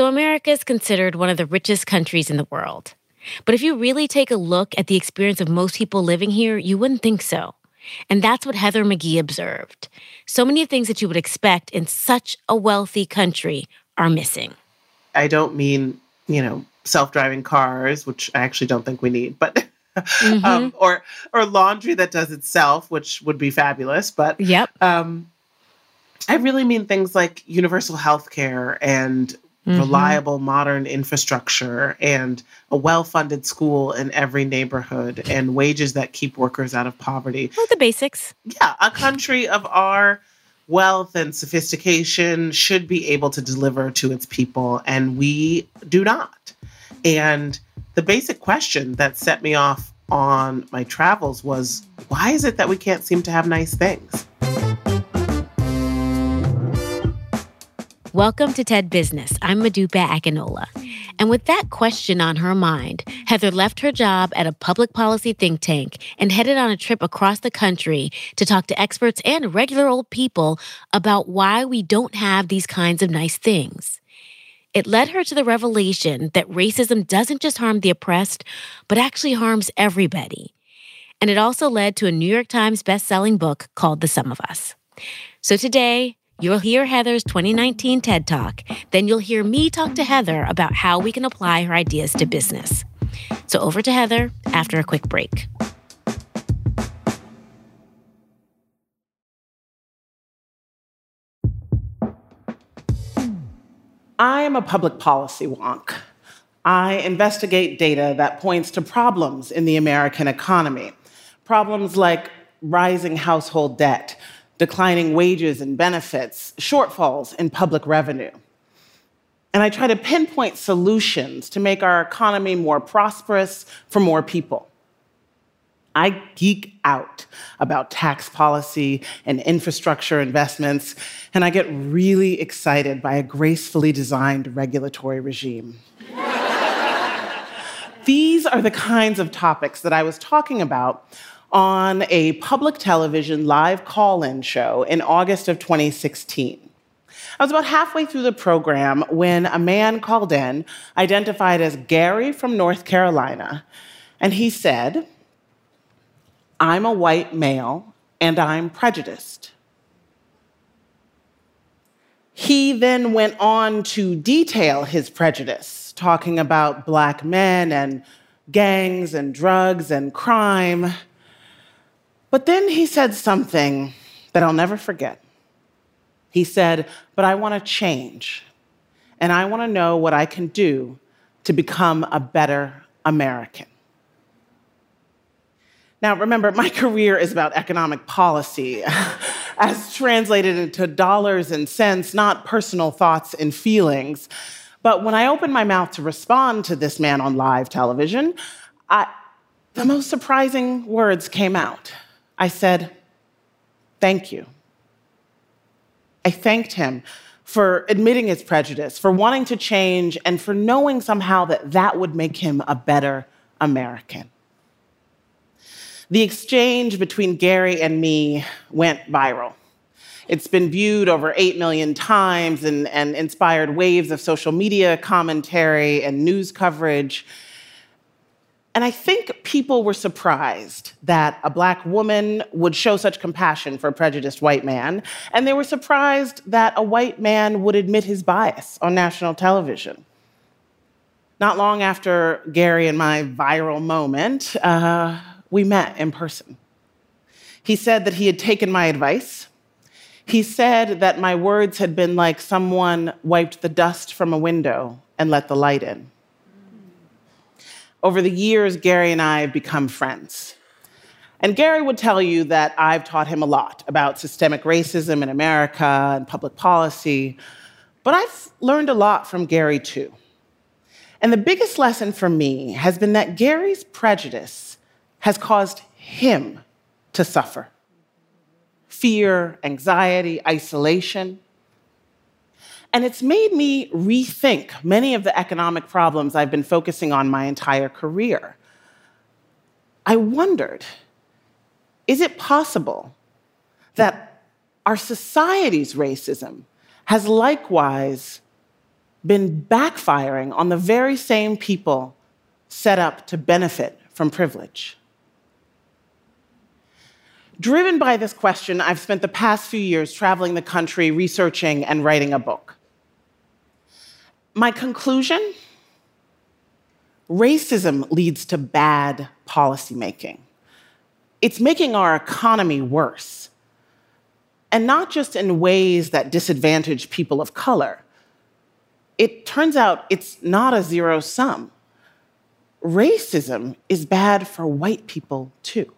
So, America is considered one of the richest countries in the world. But if you really take a look at the experience of most people living here, you wouldn't think so. And that's what Heather McGhee observed. So many things that you would expect in such a wealthy country are missing. I don't mean, you know, self-driving cars, which I actually don't think we need, but mm-hmm. um, or or laundry that does itself, which would be fabulous. But yep. Um, I really mean things like universal health care and mm-hmm. reliable modern infrastructure and a well-funded school in every neighborhood and wages that keep workers out of poverty. Oh, the basics. Yeah, a country of our wealth and sophistication should be able to deliver to its people and we do not. And the basic question that set me off on my travels was why is it that we can't seem to have nice things? Welcome to TED Business. I'm Modupe Akinola. And with that question on her mind, Heather left her job at a public policy think tank and headed on a trip across the country to talk to experts and regular old people about why we don't have these kinds of nice things. It led her to the revelation that racism doesn't just harm the oppressed, but actually harms everybody. And it also led to a New York Times best-selling book called The Sum of Us. So today, You'll hear Heather's 2019 TED Talk. Then you'll hear me talk to Heather about how we can apply her ideas to business. So over to Heather after a quick break. I am a public policy wonk. I investigate data that points to problems in the American economy. Problems like rising household debt, declining wages and benefits, shortfalls in public revenue. And I try to pinpoint solutions to make our economy more prosperous for more people. I geek out about tax policy and infrastructure investments, and I get really excited by a gracefully designed regulatory regime. These are the kinds of topics that I was talking about on a public television live call in show in August of 2016. I was about halfway through the program when a man called in, identified as Gary from North Carolina, and he said, I'm a white male and I'm prejudiced. He then went on to detail his prejudice, talking about black men and gangs and drugs and crime. But then he said something that I'll never forget. He said, But I want to change, and I want to know what I can do to become a better American. Now, remember, my career is about economic policy, as translated into dollars and cents, not personal thoughts and feelings. But when I opened my mouth to respond to this man on live television, I, the most surprising words came out. I said, Thank you. I thanked him for admitting his prejudice, for wanting to change, and for knowing somehow that that would make him a better American. The exchange between Gary and me went viral. It's been viewed over 8 million times and, and inspired waves of social media commentary and news coverage. And I think people were surprised that a black woman would show such compassion for a prejudiced white man. And they were surprised that a white man would admit his bias on national television. Not long after Gary and my viral moment, uh, we met in person. He said that he had taken my advice. He said that my words had been like someone wiped the dust from a window and let the light in. Over the years, Gary and I have become friends. And Gary would tell you that I've taught him a lot about systemic racism in America and public policy, but I've learned a lot from Gary too. And the biggest lesson for me has been that Gary's prejudice has caused him to suffer fear, anxiety, isolation. And it's made me rethink many of the economic problems I've been focusing on my entire career. I wondered is it possible that our society's racism has likewise been backfiring on the very same people set up to benefit from privilege? Driven by this question, I've spent the past few years traveling the country, researching, and writing a book. My conclusion racism leads to bad policymaking. It's making our economy worse. And not just in ways that disadvantage people of color. It turns out it's not a zero sum. Racism is bad for white people too.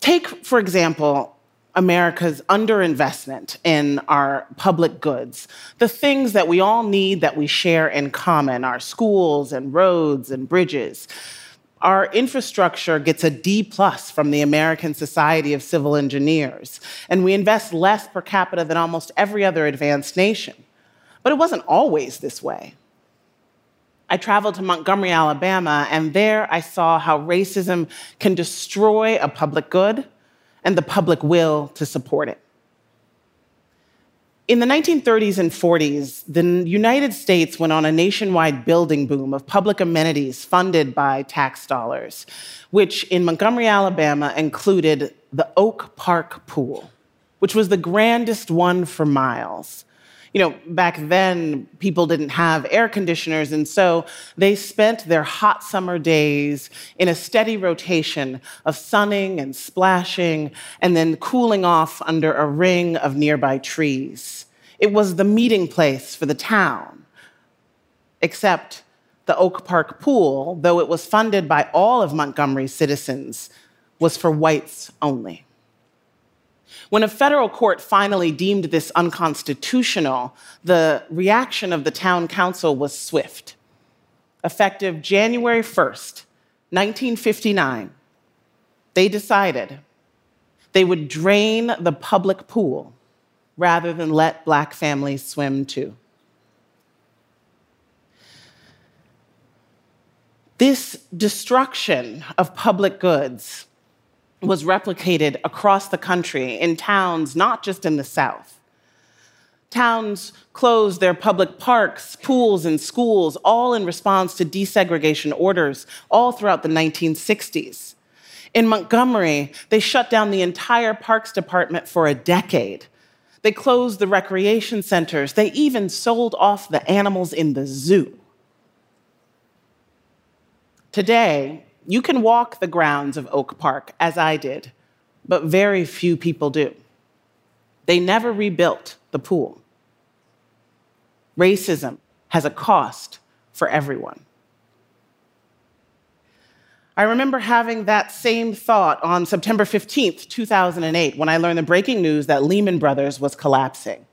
Take, for example, America's underinvestment in our public goods, the things that we all need that we share in common, our schools and roads and bridges. Our infrastructure gets a D plus from the American Society of Civil Engineers, and we invest less per capita than almost every other advanced nation. But it wasn't always this way. I traveled to Montgomery, Alabama, and there I saw how racism can destroy a public good and the public will to support it. In the 1930s and 40s, the United States went on a nationwide building boom of public amenities funded by tax dollars, which in Montgomery, Alabama included the Oak Park Pool, which was the grandest one for miles you know, back then people didn't have air conditioners, and so they spent their hot summer days in a steady rotation of sunning and splashing and then cooling off under a ring of nearby trees. It was the meeting place for the town. Except the Oak Park pool, though it was funded by all of Montgomery's citizens, was for whites only. When a federal court finally deemed this unconstitutional, the reaction of the town council was swift. Effective January 1st, 1959, they decided they would drain the public pool rather than let black families swim too. This destruction of public goods was replicated across the country in towns, not just in the South. Towns closed their public parks, pools, and schools, all in response to desegregation orders, all throughout the 1960s. In Montgomery, they shut down the entire parks department for a decade. They closed the recreation centers. They even sold off the animals in the zoo. Today, you can walk the grounds of Oak Park, as I did, but very few people do. They never rebuilt the pool. Racism has a cost for everyone. I remember having that same thought on September 15th, 2008, when I learned the breaking news that Lehman Brothers was collapsing.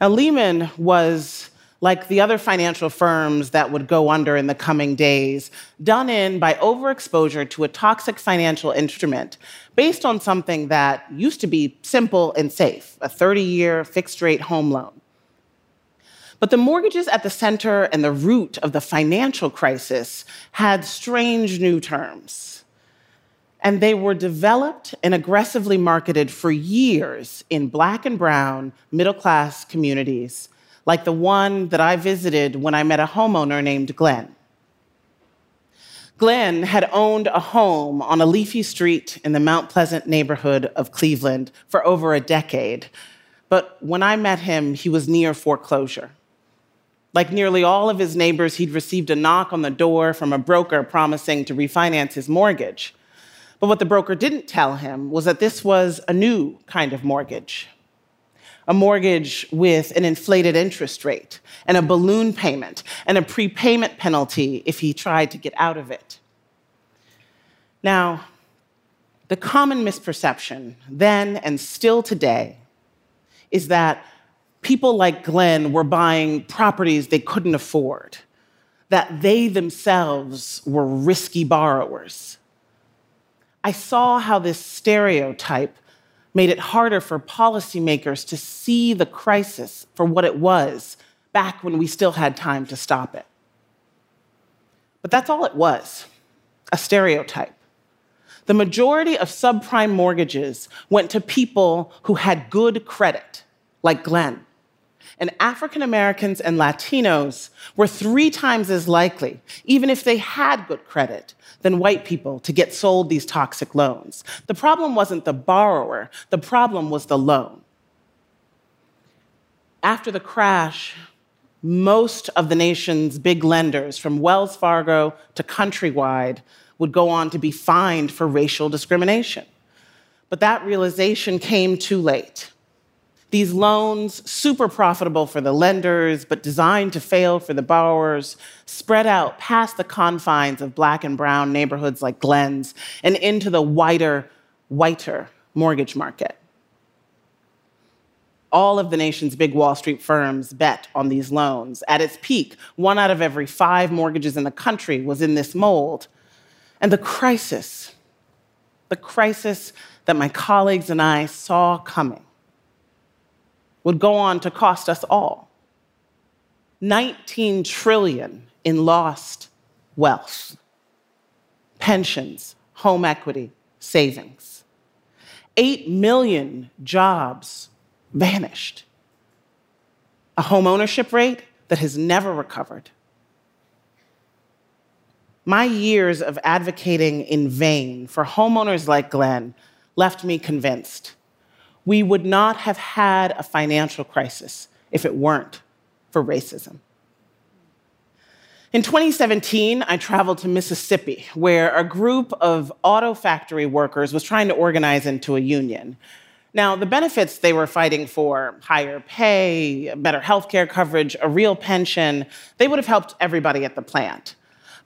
Now, Lehman was like the other financial firms that would go under in the coming days, done in by overexposure to a toxic financial instrument based on something that used to be simple and safe a 30 year fixed rate home loan. But the mortgages at the center and the root of the financial crisis had strange new terms. And they were developed and aggressively marketed for years in black and brown middle class communities like the one that I visited when I met a homeowner named Glenn. Glenn had owned a home on a leafy street in the Mount Pleasant neighborhood of Cleveland for over a decade. But when I met him, he was near foreclosure. Like nearly all of his neighbors, he'd received a knock on the door from a broker promising to refinance his mortgage. But what the broker didn't tell him was that this was a new kind of mortgage a mortgage with an inflated interest rate and a balloon payment and a prepayment penalty if he tried to get out of it. Now, the common misperception then and still today is that people like Glenn were buying properties they couldn't afford, that they themselves were risky borrowers. I saw how this stereotype made it harder for policymakers to see the crisis for what it was back when we still had time to stop it. But that's all it was a stereotype. The majority of subprime mortgages went to people who had good credit, like Glenn. And African Americans and Latinos were three times as likely, even if they had good credit, than white people to get sold these toxic loans. The problem wasn't the borrower, the problem was the loan. After the crash, most of the nation's big lenders, from Wells Fargo to Countrywide, would go on to be fined for racial discrimination. But that realization came too late. These loans, super profitable for the lenders, but designed to fail for the borrowers, spread out past the confines of black and brown neighborhoods like Glens and into the wider, whiter mortgage market. All of the nation's big Wall Street firms bet on these loans. At its peak, one out of every five mortgages in the country was in this mold. And the crisis, the crisis that my colleagues and I saw coming, would go on to cost us all 19 trillion in lost wealth, pensions, home equity, savings. 8 million jobs vanished. A home ownership rate that has never recovered. My years of advocating in vain for homeowners like Glenn left me convinced we would not have had a financial crisis if it weren't for racism. In 2017, I traveled to Mississippi, where a group of auto factory workers was trying to organize into a union. Now, the benefits they were fighting for higher pay, better healthcare coverage, a real pension they would have helped everybody at the plant.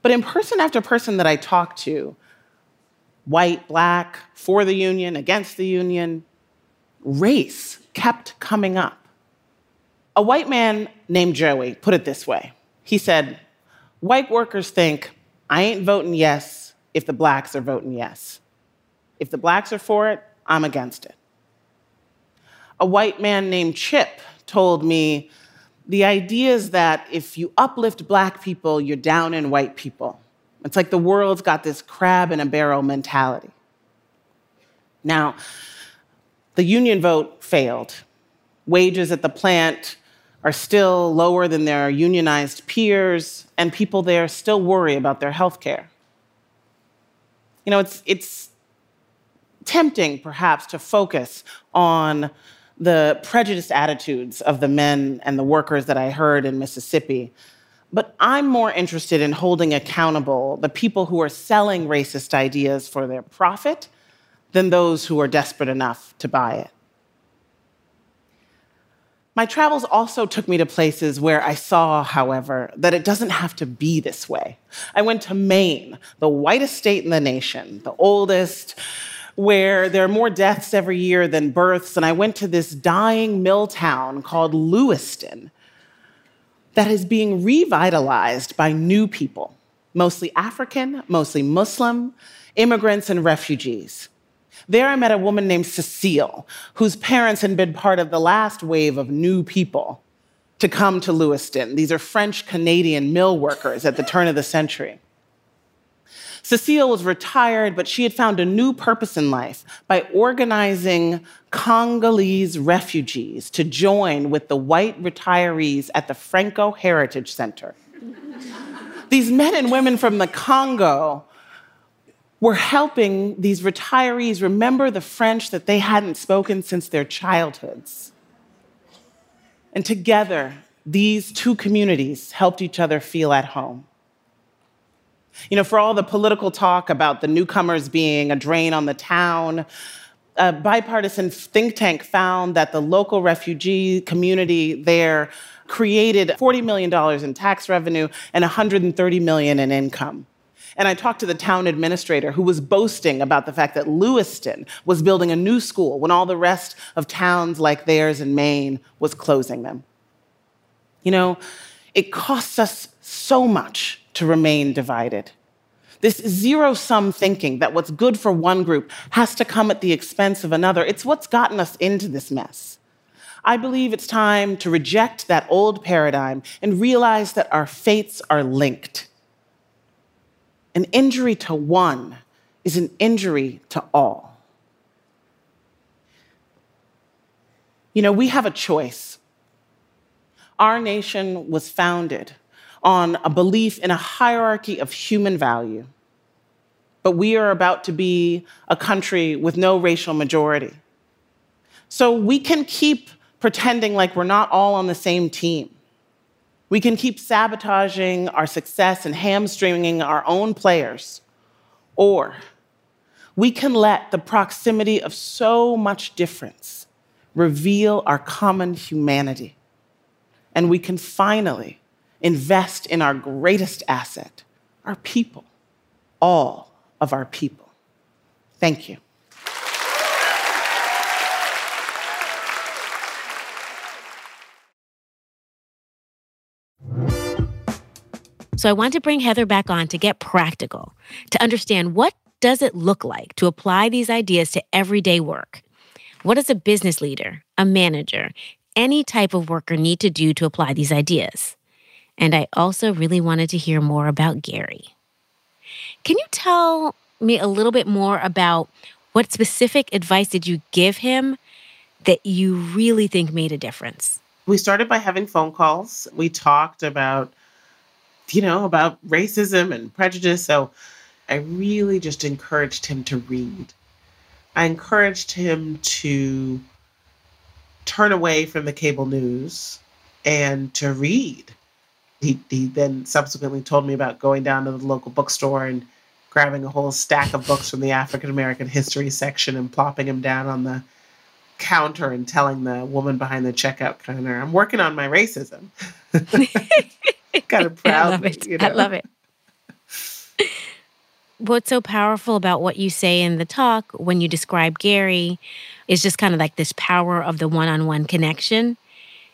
But in person after person that I talked to, white, black, for the union, against the union, race kept coming up. A white man named Joey put it this way He said, White workers think, I ain't voting yes if the blacks are voting yes. If the blacks are for it, I'm against it. A white man named Chip told me the idea is that if you uplift black people, you're down in white people. It's like the world's got this crab in a barrel mentality. Now, the union vote failed. Wages at the plant are still lower than their unionized peers, and people there still worry about their health care. You know, it's, it's tempting, perhaps, to focus on the prejudiced attitudes of the men and the workers that I heard in Mississippi. But I'm more interested in holding accountable the people who are selling racist ideas for their profit than those who are desperate enough to buy it. My travels also took me to places where I saw, however, that it doesn't have to be this way. I went to Maine, the whitest state in the nation, the oldest, where there are more deaths every year than births. And I went to this dying mill town called Lewiston that is being revitalized by new people, mostly African, mostly Muslim, immigrants, and refugees. There I met a woman named Cecile, whose parents had been part of the last wave of new people to come to Lewiston. These are French Canadian mill workers at the turn of the century. Cecile was retired, but she had found a new purpose in life by organizing Congolese refugees to join with the white retirees at the Franco Heritage Center. These men and women from the Congo were helping these retirees remember the French that they hadn't spoken since their childhoods. And together, these two communities helped each other feel at home. You know, for all the political talk about the newcomers being a drain on the town, a bipartisan think tank found that the local refugee community there created $40 million in tax revenue and 130 million in income. And I talked to the town administrator who was boasting about the fact that Lewiston was building a new school when all the rest of towns like theirs in Maine was closing them. You know, it costs us so much to remain divided. This zero sum thinking that what's good for one group has to come at the expense of another, it's what's gotten us into this mess. I believe it's time to reject that old paradigm and realize that our fates are linked. An injury to one is an injury to all. You know, we have a choice. Our nation was founded on a belief in a hierarchy of human value. But we are about to be a country with no racial majority. So we can keep pretending like we're not all on the same team. We can keep sabotaging our success and hamstringing our own players. Or we can let the proximity of so much difference reveal our common humanity. And we can finally invest in our greatest asset, our people, all of our people. Thank you. So I want to bring Heather back on to get practical, to understand what does it look like to apply these ideas to everyday work? What does a business leader, a manager, any type of worker need to do to apply these ideas? And I also really wanted to hear more about Gary. Can you tell me a little bit more about what specific advice did you give him that you really think made a difference? We started by having phone calls. We talked about, you know, about racism and prejudice. So I really just encouraged him to read. I encouraged him to turn away from the cable news and to read he, he then subsequently told me about going down to the local bookstore and grabbing a whole stack of books from the African American history section and plopping them down on the counter and telling the woman behind the checkout counter, I'm working on my racism. kind of proud. I love it. You know? I love it. What's so powerful about what you say in the talk when you describe Gary is just kind of like this power of the one on one connection.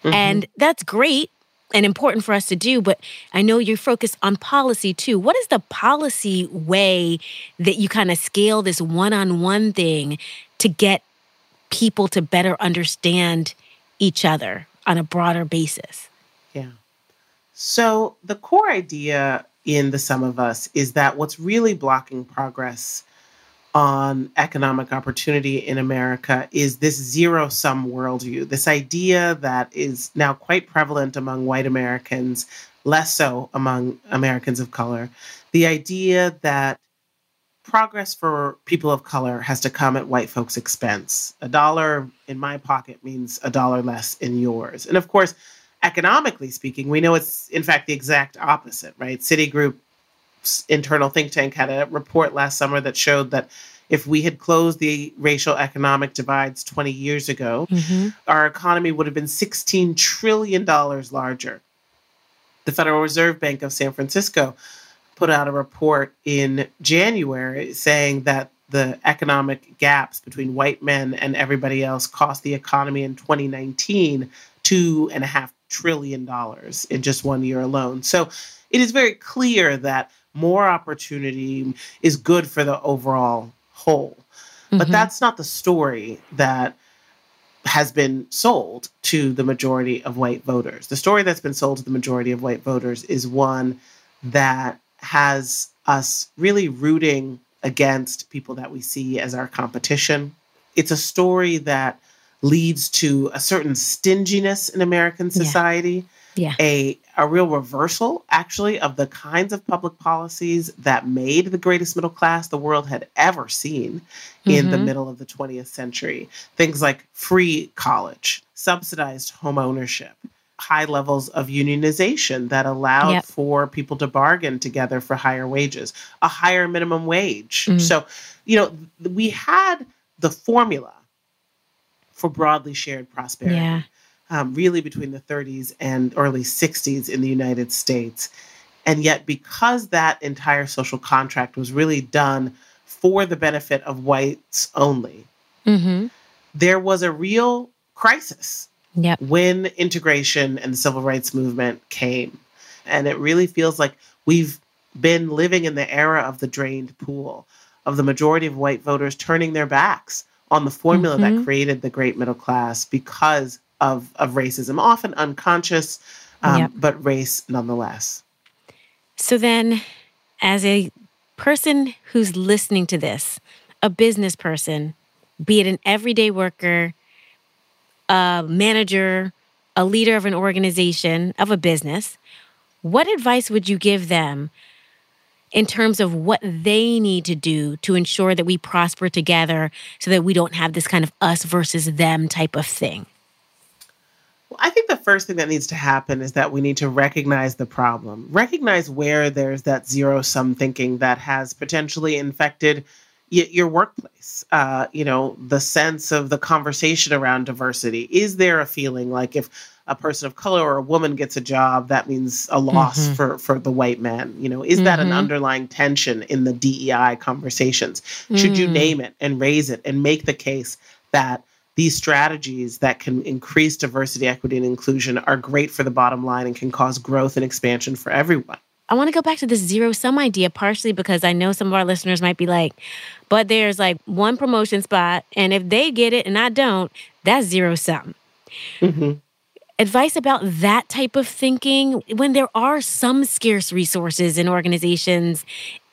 Mm-hmm. And that's great and important for us to do, but I know you're focused on policy too. What is the policy way that you kind of scale this one on one thing to get people to better understand each other on a broader basis? Yeah. So, the core idea in the sum of us is that what's really blocking progress on economic opportunity in America is this zero sum worldview, this idea that is now quite prevalent among white Americans, less so among Americans of color. The idea that progress for people of color has to come at white folks' expense. A dollar in my pocket means a dollar less in yours. And of course, economically speaking, we know it's in fact the exact opposite, right? Citigroup's internal think tank had a report last summer that showed that if we had closed the racial economic divides 20 years ago, mm-hmm. our economy would have been $16 trillion larger. The Federal Reserve Bank of San Francisco put out a report in January saying that the economic gaps between white men and everybody else cost the economy in 2019 two and a half trillion dollars in just one year alone. So it is very clear that more opportunity is good for the overall whole. Mm-hmm. But that's not the story that has been sold to the majority of white voters. The story that's been sold to the majority of white voters is one that has us really rooting against people that we see as our competition. It's a story that leads to a certain stinginess in American society. Yeah yeah. a a real reversal actually of the kinds of public policies that made the greatest middle class the world had ever seen mm-hmm. in the mm-hmm. middle of the 20th century things like free college subsidized home ownership high levels of unionization that allowed yep. for people to bargain together for higher wages a higher minimum wage mm-hmm. so you know we had the formula for broadly shared prosperity yeah um, really between the 30s and early 60s in the United States. And yet, because that entire social contract was really done for the benefit of whites only, mm-hmm. there was a real crisis yep. when integration and the civil rights movement came. And it really feels like we've been living in the era of the drained pool, of the majority of white voters turning their backs on the formula mm-hmm. that created the great middle class because of, of racism, often unconscious, um, yep. but race nonetheless. So then, as a person who's listening to this, a business person, be it an everyday worker, a manager, a leader of an organization, of a business, what advice would you give them in terms of what they need to do to ensure that we prosper together so that we don't have this kind of us versus them type of thing? Well, I think the first thing that needs to happen is that we need to recognize the problem, recognize where there's that zero sum thinking that has potentially infected your workplace. Uh, you know, the sense of the conversation around diversity. Is there a feeling like if a person of color or a woman gets a job, that means a loss mm-hmm. for for the white man. You know, is mm-hmm. that an mm-hmm. underlying tension in the DEI conversations? Should you mm. name it and raise it and make the case that these strategies that can increase diversity, equity, and inclusion are great for the bottom line and can cause growth and expansion for everyone. I want to go back to this zero sum idea, partially because I know some of our listeners might be like, but there's like one promotion spot, and if they get it and I don't, that's zero sum. Mm-hmm. Advice about that type of thinking when there are some scarce resources in organizations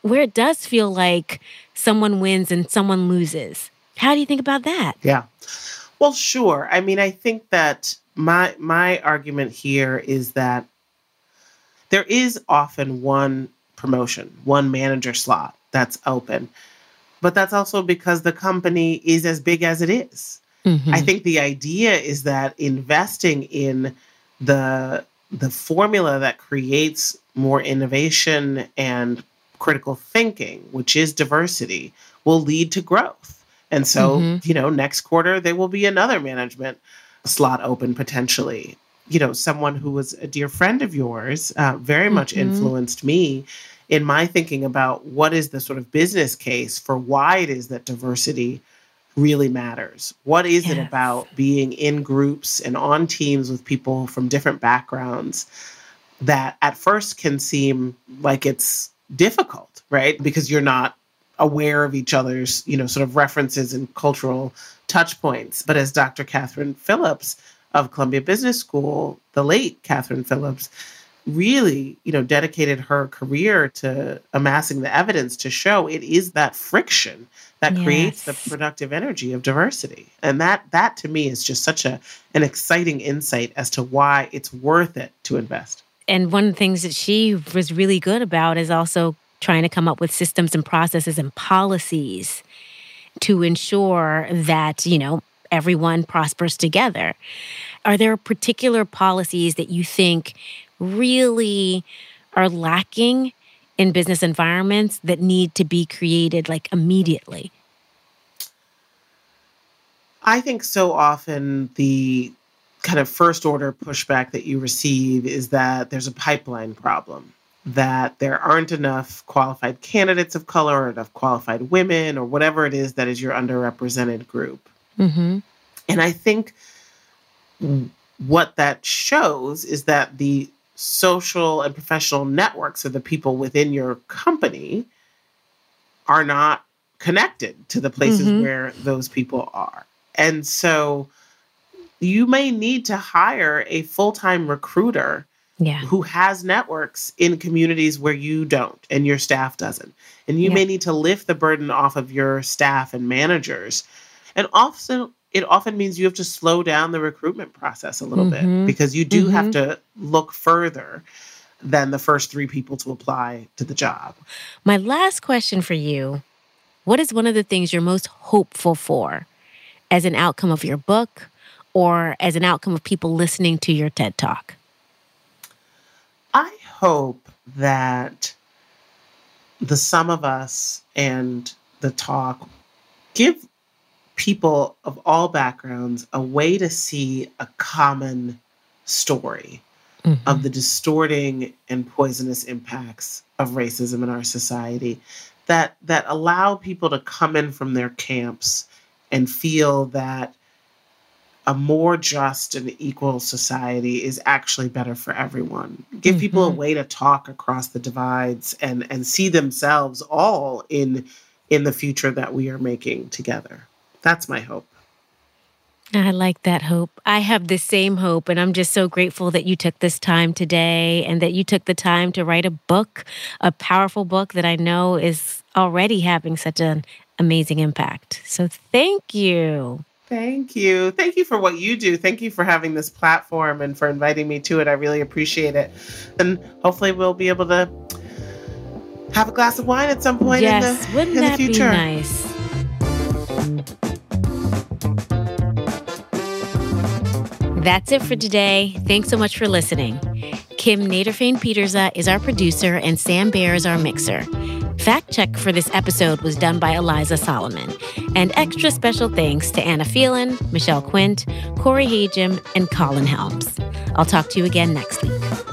where it does feel like someone wins and someone loses. How do you think about that? Yeah. Well, sure. I mean, I think that my my argument here is that there is often one promotion, one manager slot that's open. But that's also because the company is as big as it is. Mm-hmm. I think the idea is that investing in the the formula that creates more innovation and critical thinking, which is diversity, will lead to growth. And so, mm-hmm. you know, next quarter there will be another management slot open potentially. You know, someone who was a dear friend of yours uh, very much mm-hmm. influenced me in my thinking about what is the sort of business case for why it is that diversity really matters. What is yes. it about being in groups and on teams with people from different backgrounds that at first can seem like it's difficult, right? Because you're not aware of each other's, you know, sort of references and cultural touch points. But as Dr. Katherine Phillips of Columbia Business School, the late Katherine Phillips, really, you know, dedicated her career to amassing the evidence to show it is that friction that yes. creates the productive energy of diversity. And that that to me is just such a an exciting insight as to why it's worth it to invest. And one of the things that she was really good about is also trying to come up with systems and processes and policies to ensure that, you know, everyone prospers together. Are there particular policies that you think really are lacking in business environments that need to be created like immediately? I think so often the kind of first order pushback that you receive is that there's a pipeline problem that there aren't enough qualified candidates of color or enough qualified women or whatever it is that is your underrepresented group. Mm-hmm. And I think what that shows is that the social and professional networks of the people within your company are not connected to the places mm-hmm. where those people are. And so you may need to hire a full time recruiter yeah. who has networks in communities where you don't and your staff doesn't. And you yeah. may need to lift the burden off of your staff and managers. And often it often means you have to slow down the recruitment process a little mm-hmm. bit because you do mm-hmm. have to look further than the first three people to apply to the job. My last question for you What is one of the things you're most hopeful for as an outcome of your book or as an outcome of people listening to your TED Talk? I hope that the sum of us and the talk give people of all backgrounds a way to see a common story mm-hmm. of the distorting and poisonous impacts of racism in our society that that allow people to come in from their camps and feel that a more just and equal society is actually better for everyone. Give mm-hmm. people a mm-hmm. way to talk across the divides and and see themselves all in in the future that we are making together. That's my hope. I like that hope. I have the same hope, and I'm just so grateful that you took this time today and that you took the time to write a book, a powerful book that I know is already having such an amazing impact. So, thank you. Thank you. Thank you for what you do. Thank you for having this platform and for inviting me to it. I really appreciate it. And hopefully we'll be able to have a glass of wine at some point yes, in the, wouldn't in that the future. be nice? That's it for today. Thanks so much for listening. Kim Nederveen Pieterse is our producer, and Sam Bair is our mixer. Fact check for this episode was done by Eliza Solomon. And extra special thanks to Anna Phelan, Michelle Quint, Corey Hajim, and Colin Helms. I'll talk to you again next week.